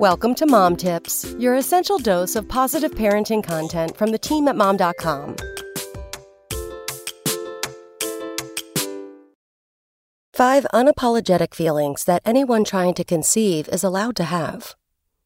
Welcome to Mom Tips, your essential dose of positive parenting content from the team at mom.com. Five unapologetic feelings that anyone trying to conceive is allowed to have.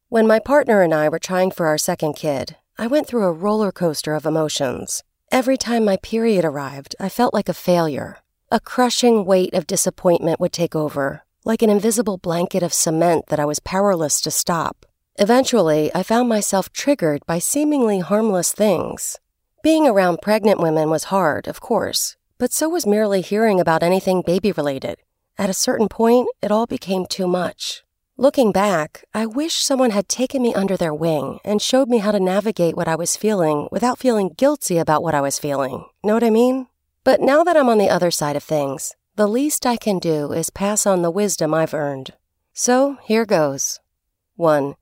When my partner and I were trying for our second kid, I went through a roller coaster of emotions. Every time my period arrived, I felt like a failure. A crushing weight of disappointment would take over, like an invisible blanket of cement that I was powerless to stop. Eventually, I found myself triggered by seemingly harmless things. Being around pregnant women was hard, of course, but so was merely hearing about anything baby related. At a certain point, it all became too much. Looking back, I wish someone had taken me under their wing and showed me how to navigate what I was feeling without feeling guilty about what I was feeling. Know what I mean? But now that I'm on the other side of things, the least I can do is pass on the wisdom I've earned. So here goes. 1.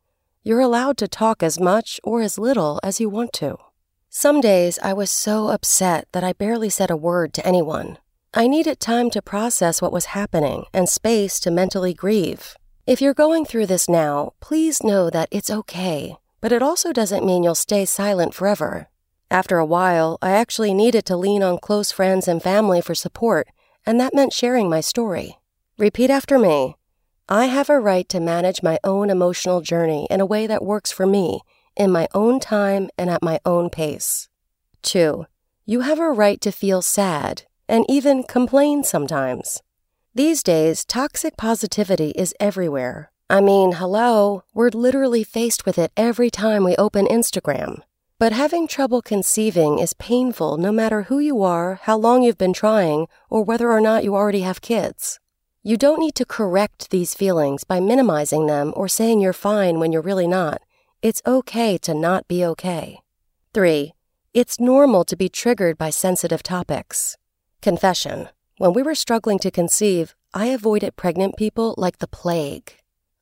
You're allowed to talk as much or as little as you want to. Some days I was so upset that I barely said a word to anyone. I needed time to process what was happening and space to mentally grieve. If you're going through this now, please know that it's okay, but it also doesn't mean you'll stay silent forever. After a while, I actually needed to lean on close friends and family for support and that meant sharing my story. Repeat after me. I have a right to manage my own emotional journey in a way that works for me, in my own time and at my own pace. 2. You have a right to feel sad and even complain sometimes. These days, toxic positivity is everywhere. I mean, hello, we're literally faced with it every time we open Instagram. But having trouble conceiving is painful no matter who you are, how long you've been trying, or whether or not you already have kids. You don't need to correct these feelings by minimizing them or saying you're fine when you're really not. It's okay to not be okay. 3. It's normal to be triggered by sensitive topics. Confession. When we were struggling to conceive, I avoided pregnant people like the plague.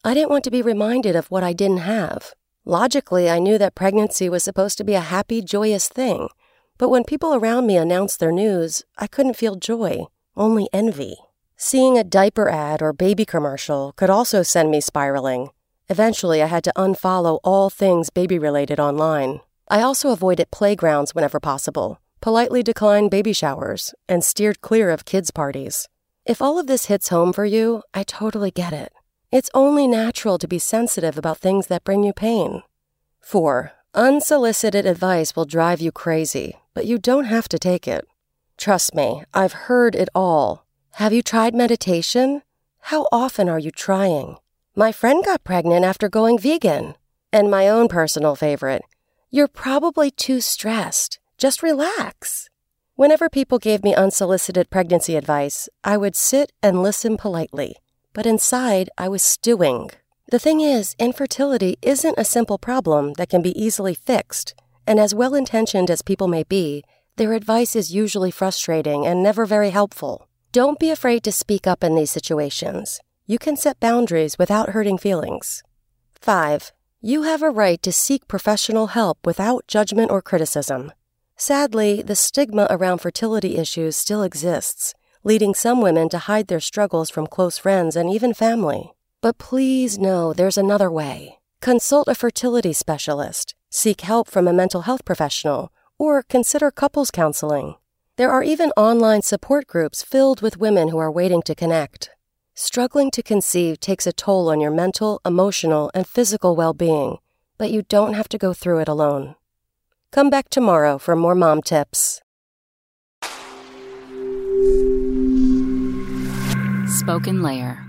I didn't want to be reminded of what I didn't have. Logically, I knew that pregnancy was supposed to be a happy, joyous thing. But when people around me announced their news, I couldn't feel joy, only envy. Seeing a diaper ad or baby commercial could also send me spiraling. Eventually, I had to unfollow all things baby related online. I also avoided playgrounds whenever possible, politely declined baby showers, and steered clear of kids' parties. If all of this hits home for you, I totally get it. It's only natural to be sensitive about things that bring you pain. 4. Unsolicited advice will drive you crazy, but you don't have to take it. Trust me, I've heard it all. Have you tried meditation? How often are you trying? My friend got pregnant after going vegan. And my own personal favorite, you're probably too stressed. Just relax. Whenever people gave me unsolicited pregnancy advice, I would sit and listen politely but inside I was stewing. The thing is, infertility isn't a simple problem that can be easily fixed, and as well intentioned as people may be, their advice is usually frustrating and never very helpful. Don't be afraid to speak up in these situations. You can set boundaries without hurting feelings. 5. You have a right to seek professional help without judgment or criticism. Sadly, the stigma around fertility issues still exists, leading some women to hide their struggles from close friends and even family. But please know there's another way. Consult a fertility specialist, seek help from a mental health professional, or consider couples counseling. There are even online support groups filled with women who are waiting to connect. Struggling to conceive takes a toll on your mental, emotional, and physical well being, but you don't have to go through it alone. Come back tomorrow for more mom tips. SpokenLayer.